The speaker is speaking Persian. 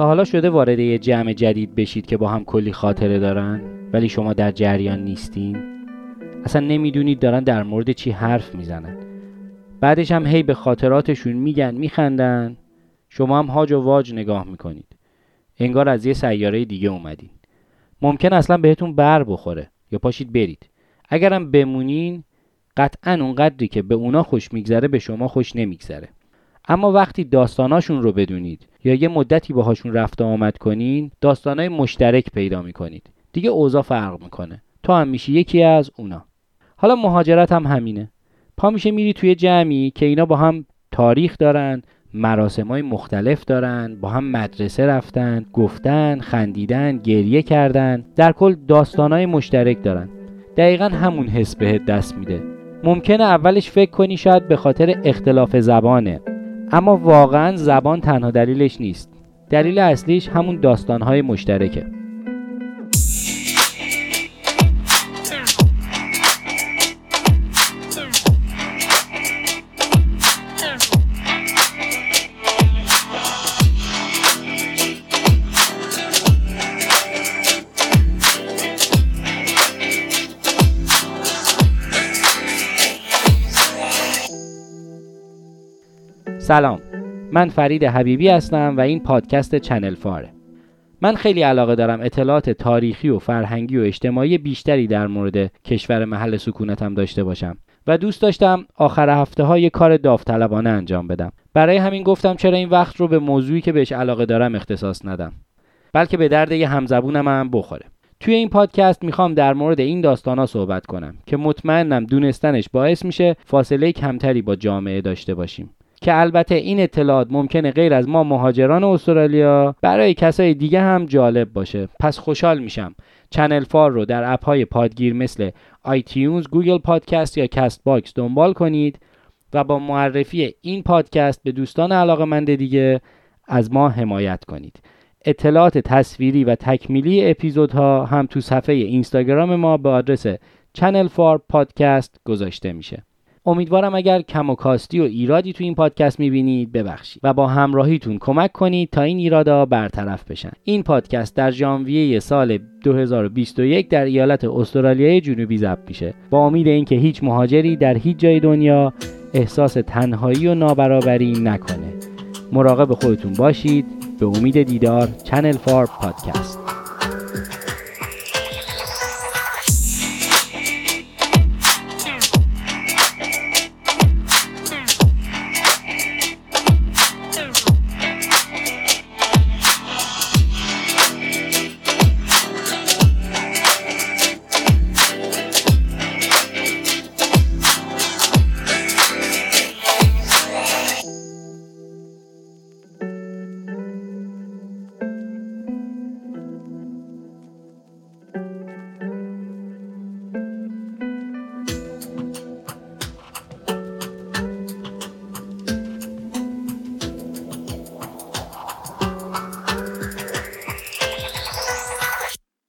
تا حالا شده وارد یه جمع جدید بشید که با هم کلی خاطره دارن ولی شما در جریان نیستین؟ اصلا نمی‌دونید دارن در مورد چی حرف می‌زنن. بعدش هم هی به خاطراتشون میگن میخندن. شما هم هاج و واج نگاه می‌کنید. انگار از یه سیاره دیگه اومدین. ممکن اصلا بهتون بر بخوره یا پاشید برید. اگرم بمونین قطعا اونقدری که به اونا خوش میگذره به شما خوش نمیگذره. اما وقتی داستاناشون رو بدونید یا یه مدتی باهاشون رفت آمد کنین داستانای مشترک پیدا می‌کنید. دیگه اوضاع فرق می‌کنه. تو هم میشی یکی از اونا. حالا مهاجرت هم همینه. پا میشه میری توی جمعی که اینا با هم تاریخ دارن مراسم های مختلف دارن با هم مدرسه رفتن گفتن خندیدن گریه کردن. در کل داستان های مشترک دارن. دقیقا همون حس بهت دست میده. ممکنه اولش فکر کنی شاید به خاطر اختلاف زبانه. اما واقعا زبان تنها دلیلش نیست. دلیل اصلیش همون داستان های مشترکه. سلام. من فرید حبیبی هستم و این پادکست چنل فاره. من خیلی علاقه دارم اطلاعات تاریخی و فرهنگی و اجتماعی بیشتری در مورد کشور محل سکونتم داشته باشم و دوست داشتم آخر هفته های کار داوطلبانه انجام بدم. برای همین گفتم چرا این وقت رو به موضوعی که بهش علاقه دارم اختصاص ندم. بلکه به درد یه همزبونم هم بخوره. توی این پادکست می‌خوام در مورد این داستانا صحبت کنم که مطمئنم دونستنش باعث میشه فاصله کمتری با جامعه داشته باشیم. که البته این اطلاعات ممکنه غیر از ما مهاجران استرالیا برای کسای دیگه هم جالب باشه. پس خوشحال میشم. چنل فار رو در اپ های پادگیر مثل iTunes، Google Podcast یا Castbox دنبال کنید و با معرفی این پادکست به دوستان علاقه دیگه از ما حمایت کنید. اطلاعات تصویری و تکمیلی اپیزودها هم تو صفحه اینستاگرام ما به آدرس چنل فار پادکست گذاشته میشه. امیدوارم اگر کم و کاستی و ایرادی تو این پادکست می‌بینید ببخشید و با همراهیتون کمک کنید تا این ایرادا برطرف بشن. این پادکست در ژانویه سال 2021 در ایالت استرالیای جنوبی ضبط میشه. با امید اینکه هیچ مهاجری در هیچ جای دنیا احساس تنهایی و نابرابری نکنه. مراقب خودتون باشید. به امید دیدار چنل فار پادکست